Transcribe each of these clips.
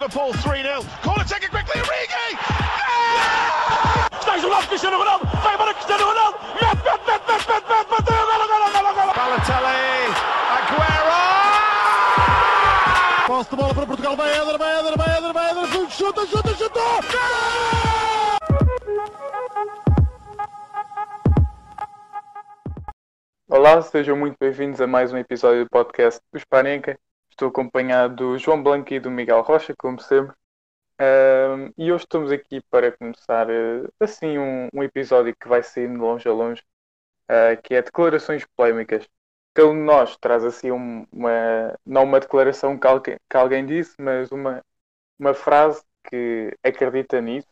Liverpool 3-0. Corner taken quickly, Origi! Stais Olá, sejam muito bem-vindos a mais um episódio do podcast do Spanenka. Estou acompanhado do João Blanco e do Miguel Rocha, como sempre. Ahm, e hoje estamos aqui para começar eh, assim um, um episódio que vai sair de longe a longe, ah, que é declarações polémicas. Cada um de nós traz assim um- uma, não uma declaração que alguém, que alguém disse, mas uma, uma frase que acredita nisso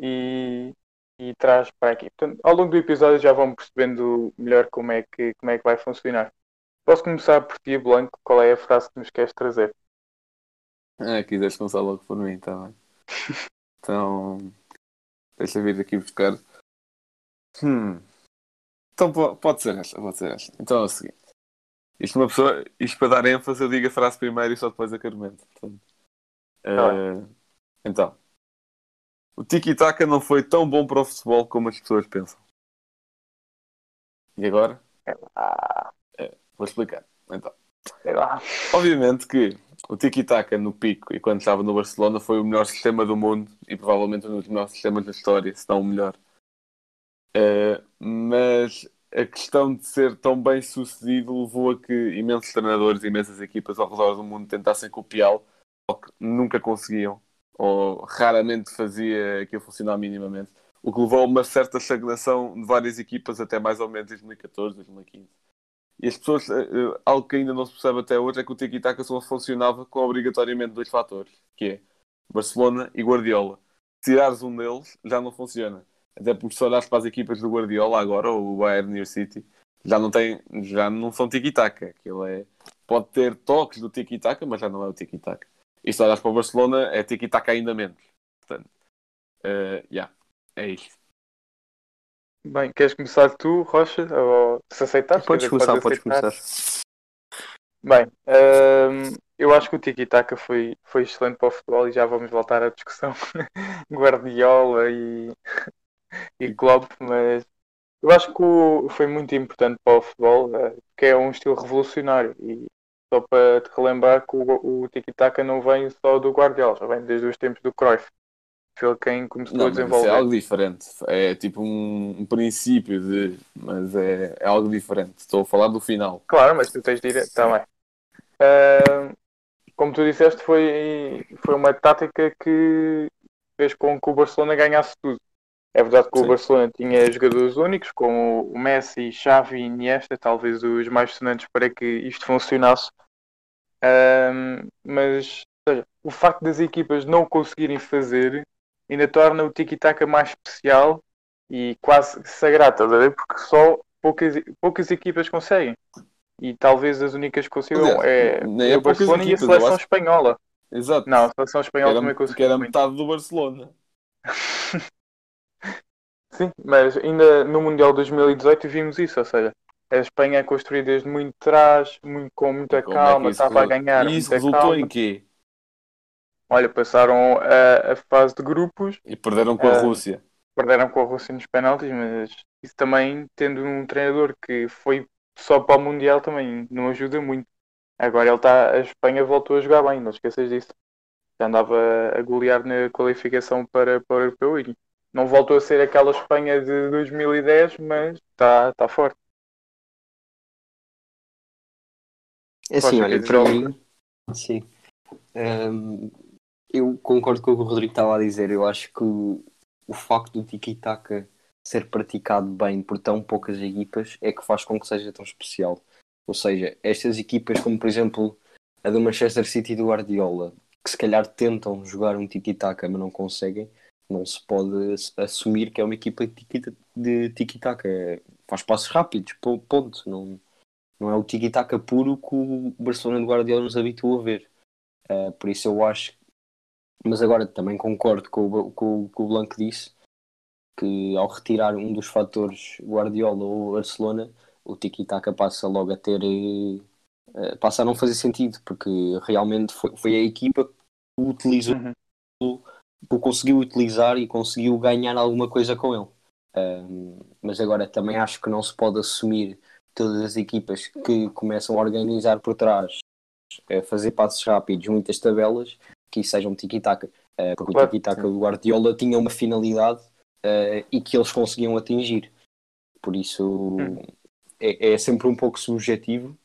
e, e traz para aqui. Portanto, ao longo do episódio já vão percebendo melhor como é que, como é que vai funcionar. Posso começar por ti, Blanco? Qual é a frase que nos queres trazer? Ah, quiseres começar logo por mim, tá bem. Então, deixa eu vir aqui buscar. Hum. Então po- pode ser esta, pode ser esta. Então é o seguinte. Isto uma pessoa, isto para dar ênfase, eu digo a frase primeiro e só depois acrescento. Portanto, eh, então, o tiki-taka não foi tão bom para o futebol como as pessoas pensam. E agora? Ah, Vou explicar. Então. Obviamente que o tiki-taka no pico e quando estava no Barcelona foi o melhor sistema do mundo e provavelmente um dos melhores sistemas da história, se não o melhor. Eh, mas a questão de ser tão bem sucedido levou a que imensos treinadores e imensas equipas ao redor do mundo tentassem copiá-lo, só que nunca conseguiam, ou raramente fazia aquilo funcionar minimamente. O que levou a uma certa estagnação de várias equipas até mais ou menos 2014, 2015. E as pessoas, eh, eh, algo que ainda não se percebe até hoje é que o tiki-taka só funcionava com obrigatoriamente dois fatores, que é Barcelona e Guardiola. Tirares um deles, já não funciona. Até porque se olhares para as equipas do Guardiola agora, ou o Bayern o City, já não, tem, já não são tiki-taka. É, pode ter toques do tiki-taka, mas já não é o tiki-taka. E se olhares para o Barcelona, é tiki-taka ainda menos. Portanto, eh, yeah, é isto. Bem, queres começar tu, Rocha? Ou se aceitar? Podes começar, podes começar. Bem, ahm, eu acho que o Tiki-Taka foi, foi excelente para o futebol e já vamos voltar à discussão Guardiola e, e Klopp, mas eu acho que o- foi muito importante para o futebol, eh, porque é um estilo revolucionário e só para te relembrar que o, o Tiki-Taka não vem só do Guardiola, já vem desde os tempos do Cruyff. Foi quem começou Não, a isso desenvolver. é algo diferente. É tipo um, um princípio de. Mas é, é algo diferente. Estou a falar do final. Claro, mas tu tens ir também. Ah, como tu disseste, foi, foi uma tática que fez com que o Barcelona ganhasse tudo. É verdade que o Sim. Barcelona tinha jogadores únicos, como o Messi, Xavi e Iniesta, talvez os mais sonantes para que isto funcionasse. Ah, mas seja, o facto das equipas não conseguirem fazer ainda torna o tiki-taka mais especial e quase sagrado, estás a ver? Porque só poucas, poucas equipas conseguem. E talvez as únicas que consigam é, é é o Barcelona e a equipas, seleção acho- espanhola. Exato. Não, a seleção espanhola também era, conseguiu. que era metade do Barcelona. Sim, mas ainda no Mundial 2018 vimos isso, ou seja, a Espanha é construída desde muito trás, muito, com muita Como é calma, isso estava a ganhar. E isso resultou calma. em quê? Olha, passaram a, a fase de grupos, E perderam com a Ah. Rússia. perderam com a Rússia nos penaltis, mas isso também, tendo um treinador que foi só para o Mundial, também não ajuda muito. Agora ele está, a Espanha voltou a jogar bem, não esqueças disso. Já andava a golear na qualificação para, para o Europeu e não voltou a ser aquela Espanha de 2010, mas está está forte. É assim, olha, para mim, sim. Hum, eu concordo com o que o Rodrigo estava a dizer. Eu acho que o, o facto do tiki-taka ser praticado bem por tão poucas equipas é que faz com que seja tão especial. Ou seja, estas equipas, como por exemplo a do Manchester City e do Guardiola, que se calhar tentam jogar um tiki-taka, mas não conseguem, não se pode ass- assumir que é uma equipa de tiki- de tiki-taka. Faz passos rápidos, po- ponto. Não, não é o tiki-taka puro que o Barcelona de Guardiola nos habituou a ver. Uh, por isso eu acho. Mas agora também concordo com o, com, o- com o Blanco disse que ao retirar um dos fatores Guardiola ou Barcelona, o tiki-taka passa logo a ter eh, passa a não fazer sentido, porque realmente foi, foi a equipa que o utilizou, Uhum. que o conseguiu utilizar e conseguiu ganhar alguma coisa com ele. Ahm, mas agora também acho que não se pode assumir todas as equipas que começam a organizar por trás, a fazer passos rápidos, muitas tabelas, que isso seja um tiki-taka. Eh, porque Claro, o tiki-taka do Guardiola tinha uma finalidade eh, e que eles conseguiam atingir. Por isso é, é sempre um pouco subjetivo,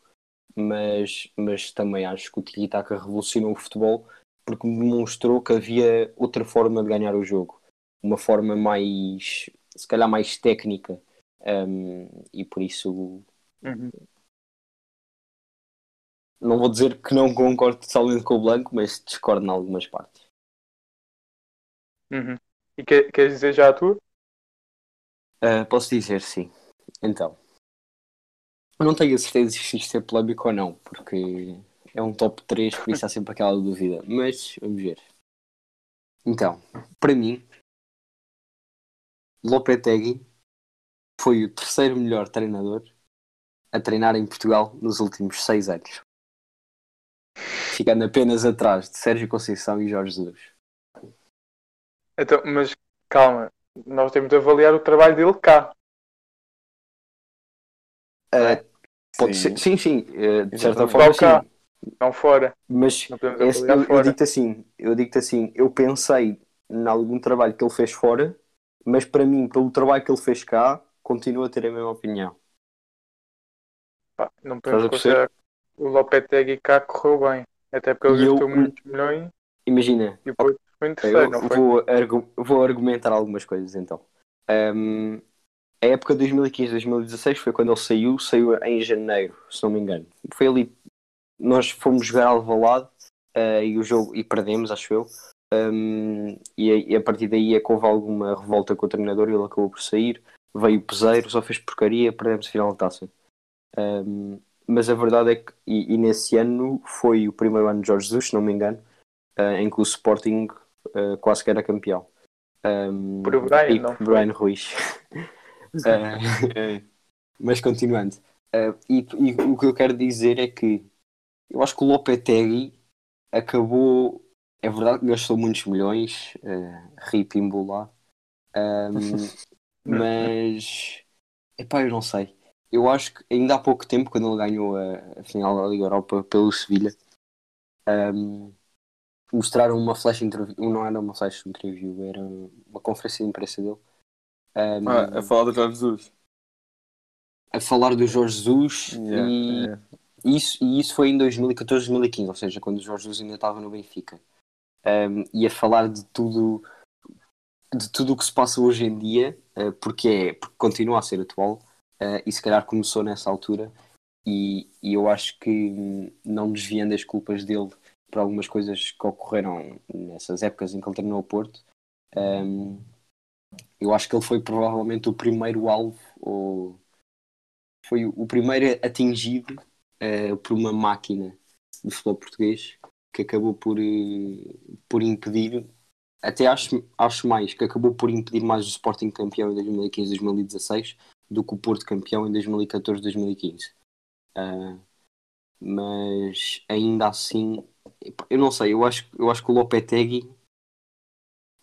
mas, mas também acho que o tiki-taka revolucionou o futebol porque demonstrou que havia outra forma de ganhar o jogo. Uma forma mais, se calhar mais técnica. Um, e por isso Uhum. não vou dizer que não concordo totalmente com o Blanco, mas discordo em algumas partes. Uhum. E que, queres dizer já a tua? Uh, posso dizer sim. Então, não tenho a certeza se isto é polémico ou não, porque é um top 3, por isso há sempre aquela dúvida. Mas vamos ver. Então, para mim, Lopetegui foi o terceiro melhor treinador a treinar em Portugal nos últimos seis anos. Ficando apenas atrás de Sérgio Conceição e Jorge Jesus. Então, mas calma, nós temos de avaliar o trabalho dele cá. Uh, pode Sim. ser, sim, sim, uh, de certa Exatamente. forma cá, sim. não fora. Mas Não esse- eu, eu fora. digo-te assim, eu digo assim, eu pensei em algum trabalho que ele fez fora, mas para mim, pelo trabalho que ele fez cá, continuo a ter a mesma opinião. Pá, não podemos considerar que o Lopetegui cá correu bem. Até porque ele eu- gastou muitos milhões Imagina, e depois foi terceiro, não foi? vou, argu- vou argumentar algumas coisas então. Ahm, a época de 2015-2016 foi quando ele saiu, saiu em janeiro, se não me engano. Foi ali, nós fomos jogar Alvalade eh, e o jogo e perdemos, acho eu. Ahm, e, a, e a partir daí é que houve alguma revolta com o treinador e ele acabou por sair. Veio o peseiro, só fez porcaria, perdemos a final da taça. Ahm, mas a verdade é que, e, e nesse ano foi o primeiro ano de Jorge Jesus, se não me engano, eh, em que o Sporting eh, quase que era campeão. Um, Por o Brian, e- não? Brian Ruiz. Eh, mas continuando. E, e o que eu quero dizer é que eu acho que o Lopetegui acabou. É verdade que gastou muitos milhões, uh, Imbolá, um, mas epá, eu não sei. Eu acho que ainda há pouco tempo, quando ele ganhou a, a final da Liga Europa pelo Sevilha, um, mostraram uma flash interview, não era uma flash interview, era uma conferência de imprensa dele. Um, Ah, a falar do Jorge Jesus. a falar do Jorge Jesus Yeah, e, yeah. Isso, e isso foi em 2014, 2015, ou seja, quando o Jorge Jesus ainda estava no Benfica. Um, e a falar de tudo de tudo o que se passa hoje em dia, uh, porque, é, porque continua a ser atual, uh, e se calhar começou nessa altura, e, e eu acho que hum, não desviando as culpas dele por algumas coisas que ocorreram nessas épocas em que ele treinou o Porto, um, eu acho que ele foi provavelmente o primeiro alvo, ou foi o primeiro atingido uh, por uma máquina do futebol português que acabou por, uh, por impedir, até acho, acho mais, que acabou por impedir mais o Sporting campeão em 2015-2016 do que o Porto campeão em 2014-2015. Uh, mas ainda assim, eu não sei, eu acho, eu acho que o Lopetegui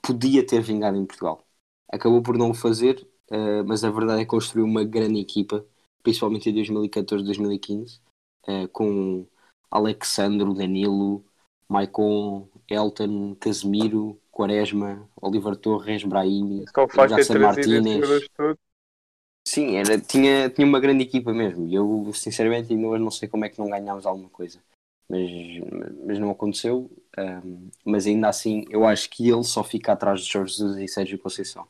podia ter vingado em Portugal. Acabou por não o fazer, uh, mas a verdade é que construiu uma grande equipa, principalmente em 2014-2015, uh, com Alexandro, Danilo, Maicon, Elton, Casemiro, Quaresma, Oliver Torres, Brahimi, trazido esses Martínez. Sim, era, tinha, tinha uma grande equipa mesmo. E eu, sinceramente, ainda hoje não sei como é que não ganhámos alguma coisa. Mas, mas não aconteceu. Um, mas ainda assim, eu acho que ele só fica atrás de Jorge Jesus e Sérgio Conceição.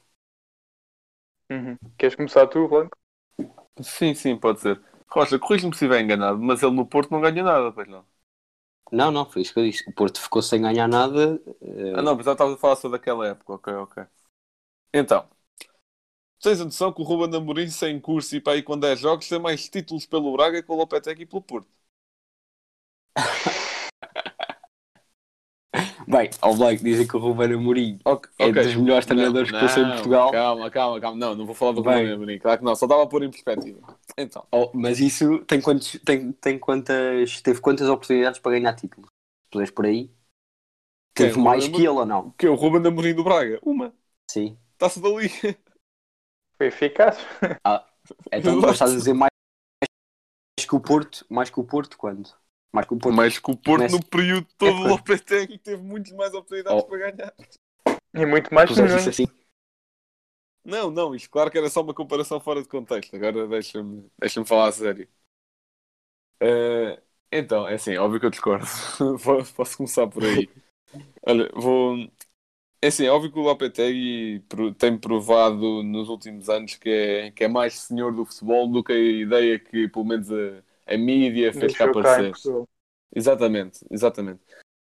Uhum. Queres começar tu, Blanco? Sim, sim, pode ser. Rocha, corrige-me se estiver enganado, mas ele no Porto não ganha nada, pois não? Não, não, foi isso que eu disse. O Porto ficou sem ganhar nada. uh, Ah, não, mas eu estava a falar só daquela época, ok, ok. Então, tens a noção que o Ruben Amorim, sem curso e para aí com 10 jogos, tem mais títulos pelo Braga que o Lopetegui pelo Porto. Bem, ao Blake dizem que o Ruben Amorim Ok, é ok. dos melhores treinadores que passou em Não, Portugal. Calma, calma, calma. Não, não vou falar do Bem. Ruben Amorim. Claro que não, só estava a pôr em perspectiva. Então, Oh, mas isso tem, quantos, tem, tem quantas. Teve quantas oportunidades para ganhar títulos? Puderes por aí? Teve mais Ruben que ele ou não? que é o Ruben Amorim do Braga? Uma. Sim. Taça da Eficaz. Então mas estás a dizer mais, mais que o Porto? Mais que o Porto quando? Mais que o Porto. Mais que o Porto Nessa no período todo época. do Lopetegui teve muitas mais oportunidades Oh. para ganhar. E muito mais milhões. isso assim. Não, não, isto claro que era só uma comparação fora de contexto. Agora deixa-me deixa falar a sério. Eh, então, é assim, óbvio que eu discordo. Vou- Posso começar por aí. Olha, vou. É assim, óbvio que o Lopetegui tem provado nos últimos anos que é, que é mais senhor do futebol do que a ideia que, pelo menos, a, a mídia fez cá Deixou cá em parecer. Portugal. Exatamente, exatamente.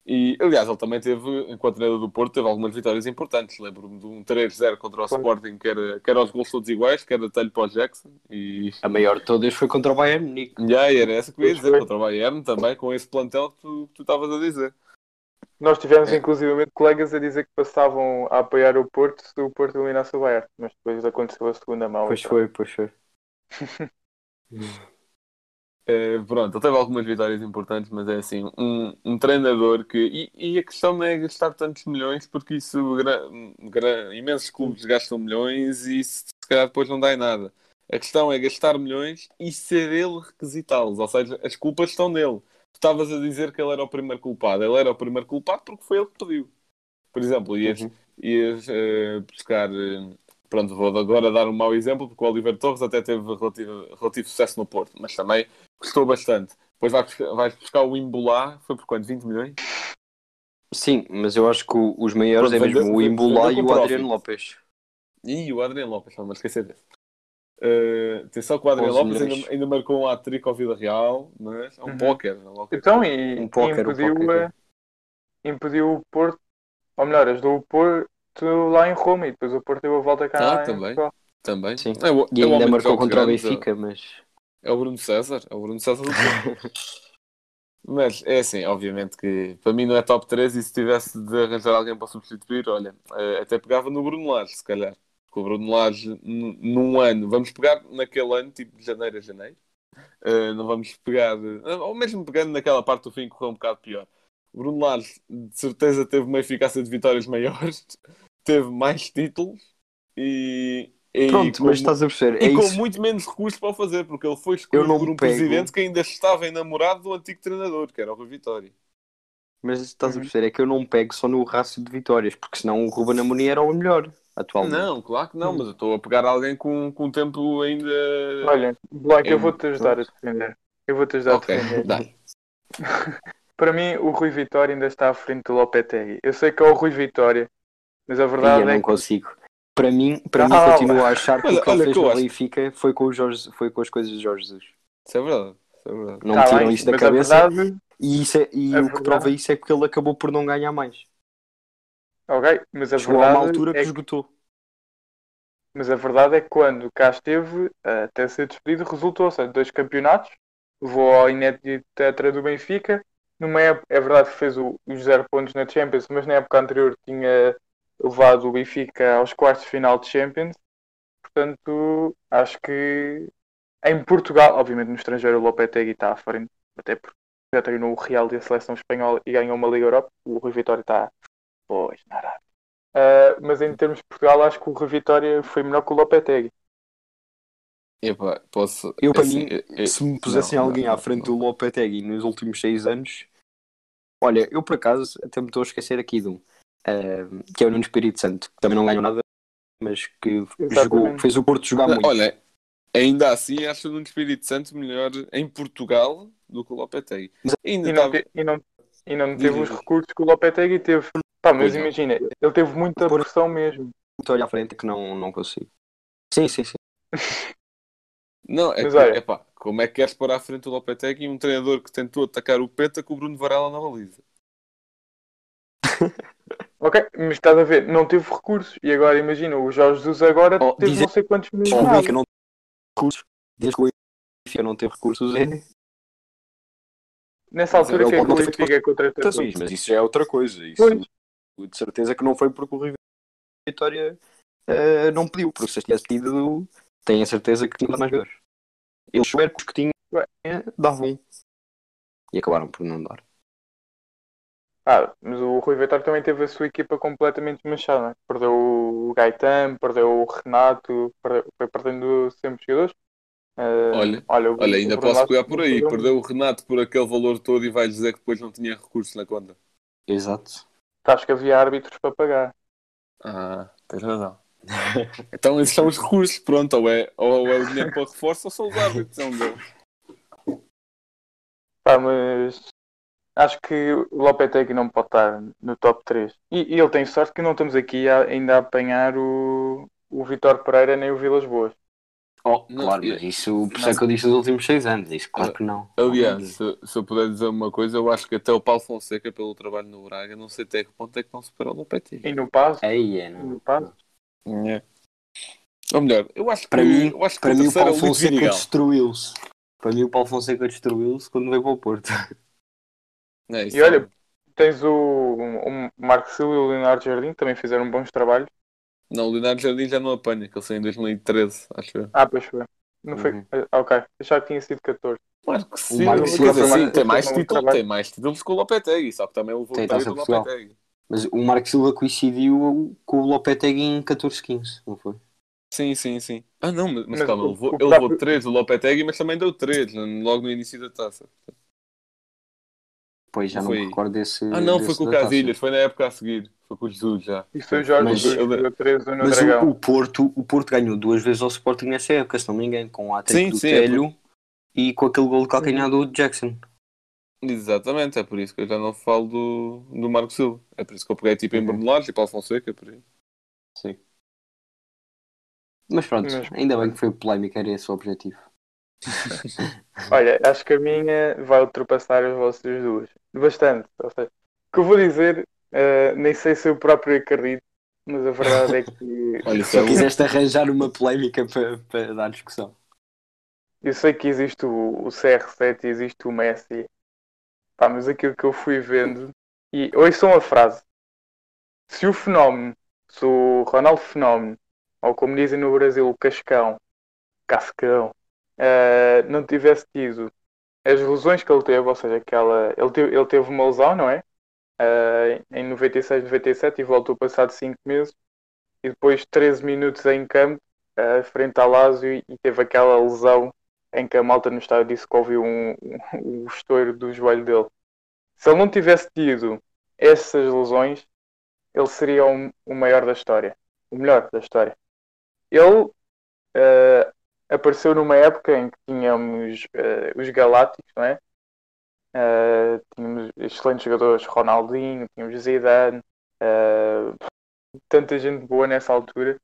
E, aliás, ele também teve, enquanto treinador do Porto, teve algumas vitórias importantes. Lembro-me de um 3-0 contra o. Sporting, que era, que era os gols todos iguais, que era talho para o Jackson. E A maior de todas foi contra o Bayern Munique. já era essa que eu ia dizer, contra o Bayern também, com esse plantel que tu estavas a dizer. Nós tivemos É. inclusivamente colegas a dizer que passavam a apoiar o Porto se o Porto eliminasse o Bayern, mas depois aconteceu a segunda mão. Pois foi, pois foi. Eh, pronto, ele teve algumas vitórias importantes, mas é assim, um, um treinador que. E, e a questão não é gastar tantos milhões, porque isso gra- gra- imensos clubes gastam milhões e isso, se calhar depois não dá em nada. A questão é gastar milhões e ser ele requisitá-los, ou seja, as culpas estão nele. Tu estavas a dizer que ele era o primeiro culpado, ele era o primeiro culpado porque foi ele que pediu. Por exemplo, ias, Uhum. ias eh, buscar. eh, pronto, vou agora dar um mau exemplo, porque o Oliver Torres até teve relativo, relativo sucesso no Porto, mas também custou bastante. Depois vais buscar, vais buscar o Imbolá, foi por quanto? 20 milhões? Sim, mas eu acho que os maiores Pronto, é mesmo vendeu- o Imbulá e o. Adriano Lopes. E o Adriano Lopes, não me esquecer desse. Uh, atenção que o Adriano 11 Lopes ainda, ainda marcou um hat-trick ao Vida Real, mas é um Uhum. póquer. é Então, e, Um póquer, e um impediu, póquer, a- impediu o Porto, ou melhor, ajudou o Porto lá em Roma e depois o Porto deu a volta cá. Ah, em também. Também. Sim. É, o- E é o ainda marcou contra o é- Benfica, mas. É o Bruno César, é o Bruno César do Porto. Mas é assim, obviamente que para mim não é top 3 e se tivesse de arranjar alguém para substituir, olha, eh, até pegava no Bruno Lage, se calhar. Porque o Bruno Lage, num ano, vamos pegar naquele ano, tipo de janeiro a janeiro, eh, não vamos pegar, eh, ou mesmo pegando naquela parte do fim que correu um bocado pior. O Bruno Lage, de certeza, teve uma eficácia de vitórias maiores, teve mais títulos e. e Pronto, com mas estás a perceber. É e com isso. muito menos recursos para o fazer, porque ele foi escolhido Eu não por um pego- presidente que ainda estava enamorado do antigo treinador, que era o Rui Vitória. Mas estás a Uhum. perceber, é que eu não pego só no rácio de vitórias, porque senão o Ruben Amorim era o melhor atualmente. Não, claro que não, mas eu estou a pegar alguém com, com tempo ainda. Olha, Black, eu vou-te ajudar a defender. Eu vou-te ajudar ok, a defender. dá. Para mim, o Rui Vitória ainda está à frente do Lopetegui. Eu sei que é o Rui Vitória, mas a verdade eu é não que consigo. Para mim, para Calma. mim continuo a achar que Olha- o que ele fez que eu no Benfica foi com, o Jorge, foi com as coisas de Jorge Jesus. Isso é verdade. Isso é verdade. Não Tá me tiram bem, isso da cabeça. Verdade, E, isso é- e a o que verdade- prova isso é porque ele acabou por não ganhar mais. Ok, mas a Chegou a uma verdade altura que é que esgotou. Mas a verdade é que quando cá esteve, até ser despedido, resultou, ou seja, dois campeonatos, levou ao inédito tetra do Benfica. Numa época, é verdade que fez o- os zero pontos na Champions, mas na época anterior tinha levado o Benfica aos quartos de final de Champions. Portanto, acho que em Portugal, obviamente no estrangeiro o Lopetegui está à frente, até porque já treinou o Real e a seleção espanhola e ganhou uma Liga Europa. O Rui Vitória está, pois, na Arábia. Uh, mas em termos de Portugal, acho que o Rui Vitória foi melhor que o Lopetegui. Epá, posso. Eu, para assim, mim, eu- Se me pusessem não, alguém não, à frente não. do Lopetegui nos últimos seis anos, olha, eu por acaso até me estou a esquecer aqui de um, eh, que é o Nuno Espírito Santo, que também não ganhou nada, mas que jogou, fez o Porto jogar muito. Olha, ainda assim acho o Nuno Espírito Santo melhor em Portugal do que o Lopetegui. Ainda E não, te- e não, e não teve diz. os recursos que o Lopetegui teve. Pá, mas Pois não. imagina, ele teve muita Por- pressão mesmo. Estou a olhar à frente que não, não consigo. Sim, sim, sim. Não, é Mas que, olha- epá, como é que queres pôr à frente o Lopetegui um treinador que tentou atacar o Penta com o Bruno Varela na baliza? Ok, mas estás a ver, não teve recursos. E agora imagina, o Jorge Jesus agora Oh, teve dizer- não sei quantos milhões. O de Benfica nada. não tem recursos, desde que o Benfica não teve recursos, é... Nessa altura, o que é que o não Benfica contratou? Votações, mas isso já é outra coisa. Isso, de certeza que não foi porque o Rui Vitória eh, não pediu, porque se tivesse pedido, tenho a certeza que tinha mais jogadores. Eles souberam que os que tinham davam. E acabaram por não dar. Ah, mas o Rui Vitória também teve a sua equipa completamente desmanchada. não é? Perdeu o Gaetan, perdeu o Renato, perdeu, foi perdendo sempre jogadores. Ah, Olha, olha, o- Olha, ainda posso pegar por aí. perdeu- Perdeu o Renato por aquele valor todo e vai dizer que depois não tinha recursos na conta. Exato. Acho que havia árbitros para pagar. Ah, tens razão. então esses são os recursos, pronto, ou é, ou é o dinheiro para reforço ou são os árbitros, é um deles. Pá, mas acho que o Lopetegui não pode estar no top 3. E, e ele tem sorte que não estamos aqui a- ainda a apanhar o, o Vitor Pereira nem o Vilas Boas. Oh, Não, claro, e- mas isso, por isso é que eu disse nos últimos seis anos. Isso, claro que não. Aliás, se, se eu puder dizer uma coisa, eu acho que até o Paulo Fonseca, pelo trabalho no Braga, não sei até que ponto é que não supera o Lopetegui. E no passo, Aí é, não. no passo. É. Ou melhor, eu acho que, Para mim, eu acho que para o mim o é Paulo Fonseca destruiu-se. Para mim o Paulo Fonseca destruiu-se quando veio para o Porto. É, E olha, tens o, o Marco Silva e o Leonardo Jardim, também fizeram bons trabalhos. Não, o Leonardo Jardim já não apanha, que ele saiu em 2013, acho eu. Ah, pois foi. Não foi? Uhum. Ah, ok, achava que tinha sido 14. Claro que sim, dizer, foi sim, mais- tem mais, título, tem mais títulos que o Lopetegui, só que também levou Tem o do. Lopetegui. Mas o Marco Silva coincidiu com o Lopetegui em 14-15, não foi? Sim, sim, sim. Ah não, mas, mas Mas calma, o- ele levou, o ele próprio- levou 3 do Lopetegui, mas também deu 3 logo no início da taça. Pois já Não não, foi- me recordo desse. Ah não, foi desse com o. Casilhas, foi na época a seguir. Foi com o Jesus já. E foi o Jorge Mas- Jesus que deu 13 no Mas Dragão. o, o Porto, o Porto ganhou duas vezes ao Sporting nessa época, se não me engano, com o Sim, ataque do sim, é Telho e com aquele gol de calcanhar do Jackson. Exatamente, é por isso que eu já não falo do, do Marco Silva. É por isso que eu peguei tipo em Uhum. E Paulo Fonseca, por aí. Sim. Mas pronto, Mas- ainda bem que foi polémica, era esse o objetivo. Olha, acho que a minha vai ultrapassar as vossas duas. Bastante. Ou seja, o que eu vou dizer, eh, nem sei se eu próprio acredito, mas a verdade é que Olha, Só um- quiseste arranjar uma polémica para, para dar discussão. eu sei que existe o, o CR7 e existe o Messi. Pá, mas aquilo que eu fui vendo, e ouçam a frase: se o fenómeno, se o Ronaldo Fenómeno, ou como dizem no Brasil, o Cascão, Cascão, eh, não tivesse tido as lesões que ele teve, ou seja, aquela, ele, teve, ele teve uma lesão, não é? Eh, em 96, 97 e voltou passado 5 meses e depois 13 minutos em campo eh, frente ao Lazio e, teve aquela lesão em que a malta no estádio disse que ouviu um, um, o estouro do joelho dele. Se ele não tivesse tido essas lesões, ele seria o, o maior da história, o melhor da história. Ele apareceu numa época em que tínhamos eh, os Galácticos, não é? Eh, tínhamos excelentes jogadores, Ronaldinho, tínhamos Zidane, eh, tanta gente boa nessa altura.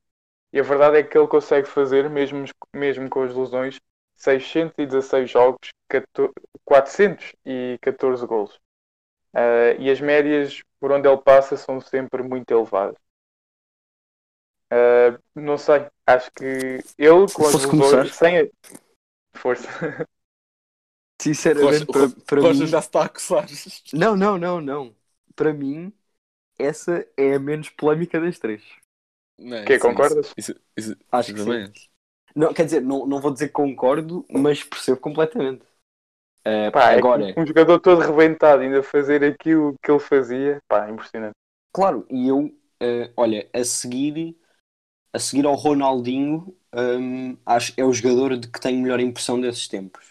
E a verdade é que ele consegue fazer, mesmo, mesmo com as lesões, 616 jogos, 14 414 golos. Eh, e as médias por onde ele passa são sempre muito elevadas. Eh, não sei, acho que ele com as sem a... força. Sinceramente, para, para mim. já está a coçar. Não, não, não, não. Para mim, essa é a menos polémica das três. Não, Que isso- concordas? Isso, isso, Acho que também é. Não, quer dizer, não, não vou dizer que concordo, mas percebo completamente. Eh, Pá, é agora, um jogador todo rebentado ainda fazer aquilo que ele fazia, pá, impressionante. claro, e eu, eh, olha, a seguir, a seguir ao Ronaldinho, hum, acho é o jogador de que tenho melhor impressão desses tempos.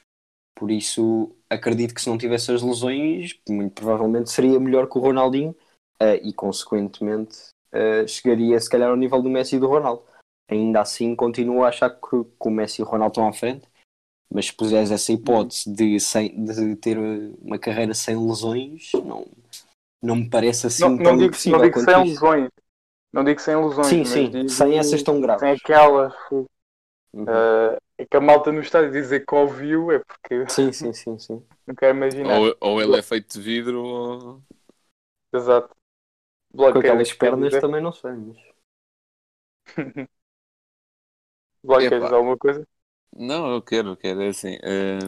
Por isso, acredito que se não tivesse as lesões, muito provavelmente seria melhor que o Ronaldinho eh, e, consequentemente, eh, chegaria se calhar ao nível do Messi e do Ronaldo. Ainda assim, continuo a achar que, que o Messi e o Ronaldo estão à frente, mas se puseres essa hipótese de, sem- de ter uma carreira sem lesões, não, não me parece assim Não, tão não digo, impossível não digo sem lesões. Não digo sem lesões. Sim, mas sim, digo sem essas tão graves. Sem aquelas. Uhum. eh, é que a malta no estádio dizer que ouviu é porque Sim, sim, sim, sim. não quero imaginar. Ou, ou ele é feito de vidro ou. Exato. Com Bloco, aquelas pernas dizer? também não sei, mas... Dizer alguma coisa? Não, eu quero, eu quero. É assim. eh,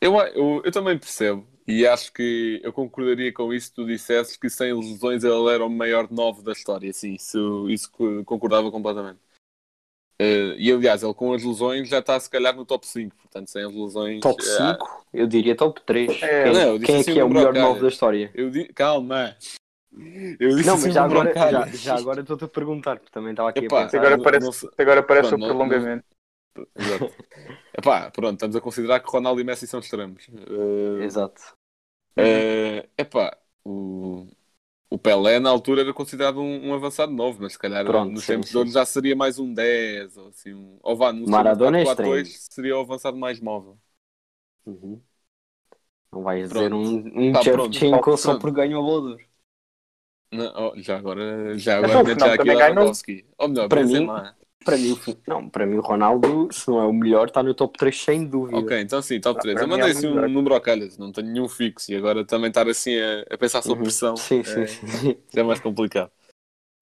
eu, eu, eu também percebo. E acho que eu concordaria com isso se tu dissesses que sem lesões ele era o maior 9 da história. Sim, isso, isso co- concordava completamente. Eh, e aliás, ele com as lesões já está se calhar no top 5, portanto, sem as lesões. Top eh, 5? Eu diria top 3. É, quem, não, eu disse quem é assim que é o melhor. 9 da história? Eu di... Calma! Eu disse Não, assim mas já agora, já, já agora estou-te a perguntar, porque também estava aqui Epá, a pensar. Agora não- parece, não agora parece Pronto, o não- prolongamento. Exato. Epá, pronto, estamos a considerar que Ronaldo e Messi são extremos. Eh, Exato. Eh, epá, o, o Pelé na altura era considerado um, um avançado novo, mas se calhar Pronto, nos sim, tempos de hoje já seria mais um 10 ou assim. Um, ou vá, no Maradona é 4-2 extremo. seria o avançado mais móvel. Uhum. Não vais Pronto. dizer um, um Tá, Shevchenko pronto. só por ganho ao Bolador. Não, oh, já agora, já agora já aqui. Lewandowski. Ou melhor, Para mim-. Para mim, não, para mim o Ronaldo, se não é o melhor, está no top 3 sem dúvida. Ok, então sim, top Ah, 3. para Eu é mandei assim um melhor. número ao calhas, não tenho nenhum fixo. E agora também estar assim a, a pensar sob Uhum. pressão Sim, é, sim. é mais complicado.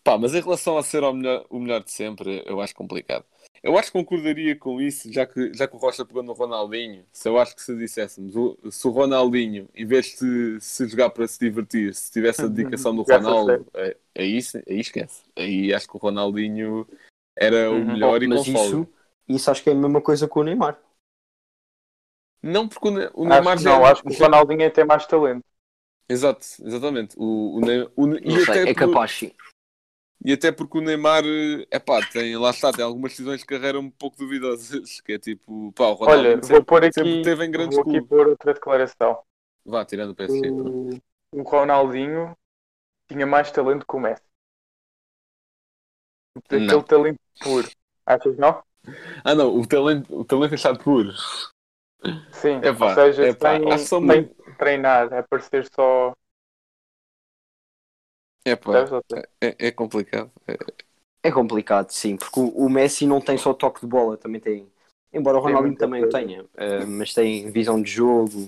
Pá, mas em relação a ser o melhor, o melhor de sempre, eu acho complicado. Eu acho que concordaria com isso, já que, já que o Rocha pegou no Ronaldinho. Se eu acho que se disséssemos, o- se o Ronaldinho, em vez de se jogar para se divertir, se tivesse a dedicação do a Ronaldo, é, aí, se- aí esquece. Aí acho que o Ronaldinho era o Uhum. melhor e com Mas isso, isso acho que é a mesma coisa com o Neymar. Não, porque o, o Neymar já não, acho que o já- Ronaldinho é tem mais talento. Exato, exatamente. O, o, Ne- o e, sei, até é por- capaz sim. e até porque o Neymar, é pá, tem, lá está, tem algumas decisões de carreira um pouco duvidosas. Que é tipo, pá, o Ronaldo Olha, sempre, vou pôr aqui, sempre teve em grandes vou aqui clubes. pôr outra declaração. Vá, tirando o PSG. O, o Ronaldinho tinha mais talento que o Messi. Aquele Não. talento puro. Achas que não? Ah, não, o talento, o talento é achado puro. Sim. Epá, Ou seja, epá, sem, sem muito- treinar, é parecer só. É, pá, Percebes? Ou seja, é, é complicado. É- É complicado, sim, porque o, Messi não tem só toque de bola, também tem. Embora o Ronaldinho também o tenha, eh, mas tem visão de jogo.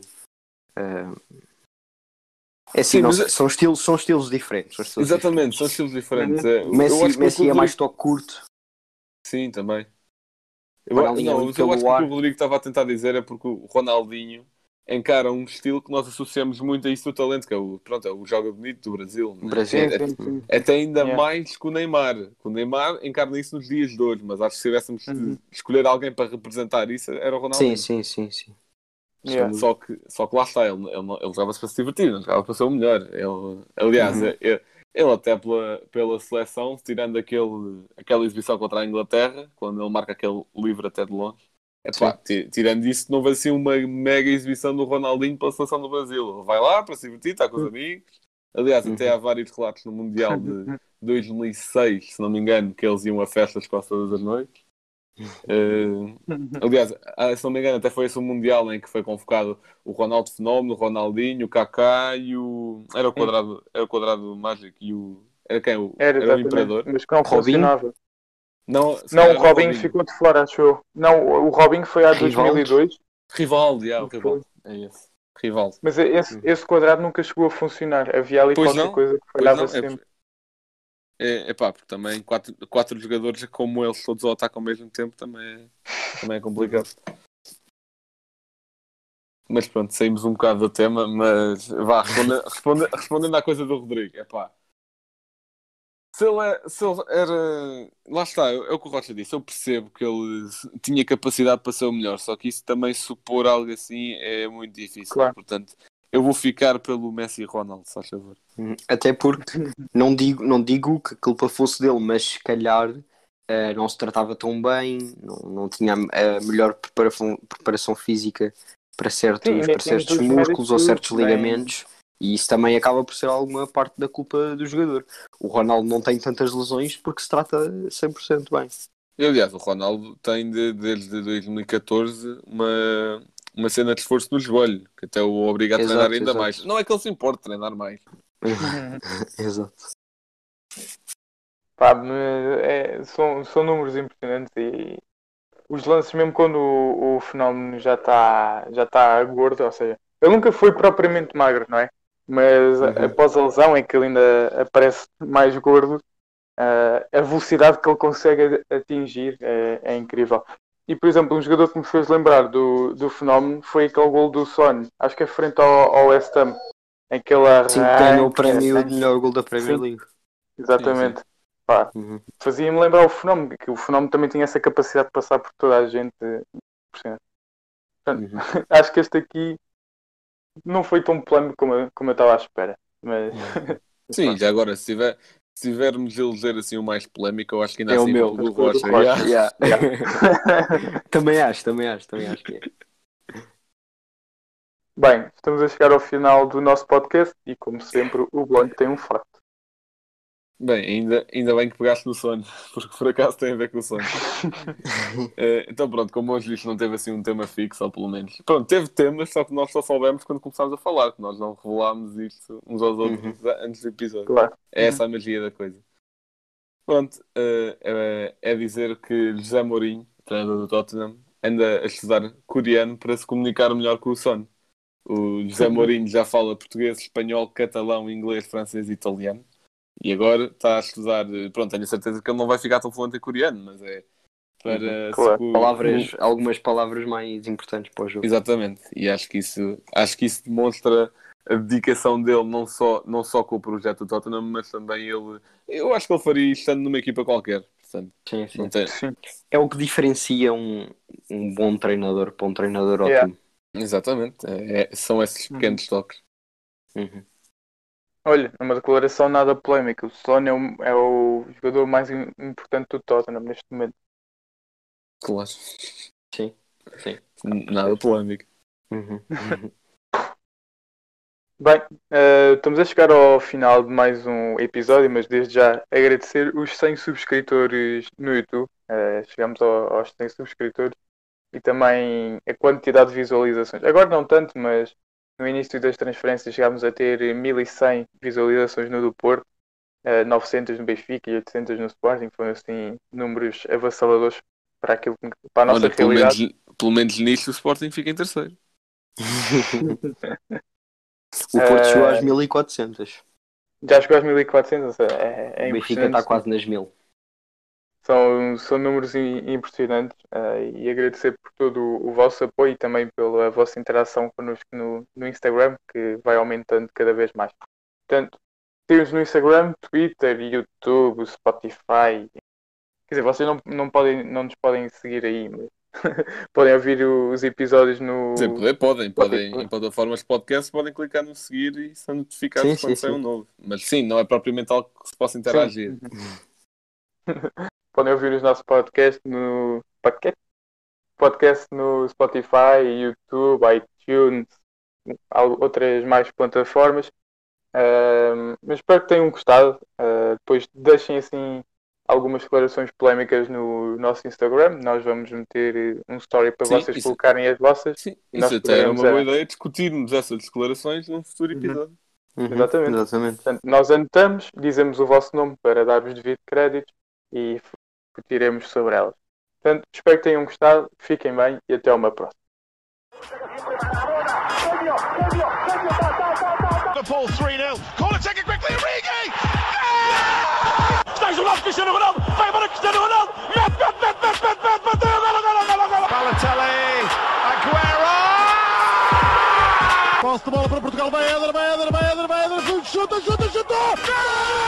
eh, é assim, Sim, não mas- sei, são, estilos, são estilos diferentes. são estilos Exatamente, são estilos diferentes. É, diferentes. Messi, eu acho que Messi é mais toque curto. Sim, também. Eu, não, mas eu acho que o que o Rodrigo estava a tentar dizer é porque o Ronaldinho encara um estilo que nós associamos muito a isso do talento, que é o, pronto, é o joga bonito do Brasil. né? Brasil. É- sim, sim, sim. Até ainda Yeah. mais que o Neymar. Que o Neymar encarna isso nos dias de hoje, mas acho que se tivéssemos de Uhum. escolher alguém para representar isso, era o Sim, Ronaldinho. sim, sim, sim. Yeah. Só, que, só que lá está, ele, ele, ele jogava-se para se divertir, não jogava para ser o melhor. Ele, aliás, Uhum. ele, ele até pela, pela seleção, tirando aquele, aquela exibição contra a Inglaterra, quando ele marca aquele livro até de longe, epá, ti- tirando isso, não vai assim uma mega exibição do Ronaldinho pela seleção do Brasil. Ele vai lá para se divertir, está com os amigos. Aliás, até há vários relatos no Mundial de 2006, se não me engano, que eles iam a festas quase todas as noites. Eh, aliás, ah, se não me engano, até foi esse o Mundial em que foi convocado o Ronaldo Fenómeno, o Ronaldinho, o Kaká e o. Era o quadrado, era o quadrado mágico e o. Era quem? O, Era, era o Imperador? Mas que não Robinho? funcionava. Não, Não, o Robinho ficou de fora, acho eu. Não, o Robinho foi há Rivaldo? 2002, Rivaldo, já, o. Rivaldo. É esse. Rivaldo. mas esse, esse quadrado nunca chegou a funcionar. Havia ali Pois qualquer não, coisa que falhava não, sempre. é, é pá, porque também quatro, quatro jogadores como eles todos ao ataque ao mesmo tempo também é, também é complicado. Mas pronto, saímos um bocado do tema, mas vá, responde- responde- respondendo à coisa do Rodrigo, é pá. Se ele, é- se ele era. Lá está, é o que o Rocha disse. Eu percebo que ele tinha capacidade para ser o melhor, só que isso também supor algo assim é muito difícil. Claro. Portanto, eu vou ficar pelo Messi e Ronaldo, se faz favor. Hum, Até porque não digo, não digo que a culpa fosse dele, mas se calhar eh, não se tratava tão bem, não, não tinha a melhor preparação, preparação física para certos, Sim, para certos os músculos ou certos bem- ligamentos. E isso também acaba por ser alguma parte da culpa do jogador. O Ronaldo não tem tantas lesões porque se trata 100% bem. E, aliás, o Ronaldo tem de- desde 2014 uma, uma cena de esforço no joelho, que até o obriga a Exato, treinar ainda exato. mais. Não é que ele se importe de treinar mais. Exato. Pá, mas é- são, são números impressionantes e os lances, mesmo quando o, o fenómeno já está já tá gordo, ou seja, ele nunca foi propriamente magro, não é? Mas Uhum. após a lesão, em que ele ainda aparece mais gordo, ah, a velocidade que ele consegue atingir é, é incrível. E, por exemplo, um jogador que me fez lembrar do, do fenómeno foi aquele gol do Son, acho que é frente ao, ao West Ham, em que ele Sim, arranca- ganhou o prémio de melhor gol da Premier Sim. League. Exatamente. Pá, Uhum. fazia-me lembrar o fenómeno, que o fenómeno também tinha essa capacidade de passar por toda a gente. Portanto, Uhum. acho que este aqui não foi tão polémico como, eu- como eu estava à espera. Mas Sim, já agora, se, tiver, se tivermos a eleger assim o mais polémico, eu acho que ainda É o assim meu. o do Foi o do Rocha. Rocha. yeah. Yeah. também acho, também acho, também acho que é. Bem, estamos a chegar ao final do nosso podcast e, como sempre, o Blanco tem um facto. Bem, ainda, ainda bem que pegaste no sono, porque por acaso tem a ver com o sono. Eh, então pronto, como hoje isto não teve assim um tema fixo, ou pelo menos. Pronto, teve temas, só que nós só soubemos quando começámos a falar, que nós não revelámos isto uns aos outros antes do episódio. Claro. É essa a magia da coisa. Pronto, eh, é, é dizer que José Mourinho, treinador do Tottenham, anda a estudar coreano para se comunicar melhor com o Son. O José Mourinho já fala português, espanhol, catalão, inglês, francês e italiano. E agora está a estudar. Pronto, tenho a certeza que ele não vai ficar tão fluente em coreano, mas é para. se Claro. Palavras, algumas palavras mais importantes para o jogo. Exatamente, e acho que isso, acho que isso demonstra a dedicação dele não só, não só com o projeto do Tottenham, mas também ele. Eu acho que ele faria isto estando numa equipa qualquer. Portanto, Sim, sim. não tem... É o que diferencia um, um bom treinador para um treinador Yeah. ótimo. Exatamente, é- são esses pequenos toques. Uhum. Olha, uma declaração nada polémica. O Son é o, é o jogador mais im- importante do Tottenham neste momento. Claro. Sim, sim. Nada polémico. Uhum. Uhum. Bem, eh, estamos a chegar ao final de mais um episódio, mas desde já agradecer os 100 subscritores no YouTube. Eh, chegamos ao- aos 100 subscritores e também a quantidade de visualizações. Agora não tanto, mas no início das transferências chegámos a ter 1100 visualizações no do Porto, eh, 900 no Benfica e 800 no Sporting. Foram assim números avassaladores para, aquilo que, para a nossa Olha, pelo realidade. menos, pelo menos nisto o Sporting fica em terceiro. O Porto Eh, chegou às 1400. Já chegou às 1400, é, é o Benfica está quase nas 1000. São, são números im- impressionantes eh, e agradecer por todo o, o vosso apoio e também pela vossa interação connosco no, no Instagram, que vai aumentando cada vez mais. Portanto, temos no Instagram, Twitter, YouTube, Spotify. Quer dizer, vocês não, não, podem, não nos podem seguir aí, mas podem ouvir os episódios no. Poder, podem, podem, Podem. em plataformas de podcast, podem clicar no seguir e são notificados Sim, quando sim, sai um sim. novo. Mas sim, não é propriamente algo que se possa interagir. Podem ouvir os nossos podcasts no podcast, podcast no Spotify, YouTube, iTunes, outras mais plataformas. Ahm, mas espero que tenham gostado. Ah, depois deixem assim algumas declarações polémicas no nosso Instagram. Nós vamos meter um story para Sim, vocês isso- colocarem as vossas. Sim, isso até era uma boa ideia discutirmos essas declarações num futuro Uhum. episódio. Uhum. Exatamente. Exatamente. Portanto, nós anotamos, dizemos o vosso nome para dar-vos devido créditos e discutiremos sobre elas. Portanto, espero que tenham gostado, fiquem bem e até uma próxima. Liverpool 3 0. Corner taken quickly. Origi! Está jogado Cristiano Ronaldo. Vai para Cristiano Ronaldo. Mete, mete, mete, mete, mete, mete, bateu. Golo, golo, golo, golo. Balotelli. Aguero! Posse de bola para Portugal, vai Éder, vai Éder, vai Éder, vai Éder, chuta, chuta, chuta!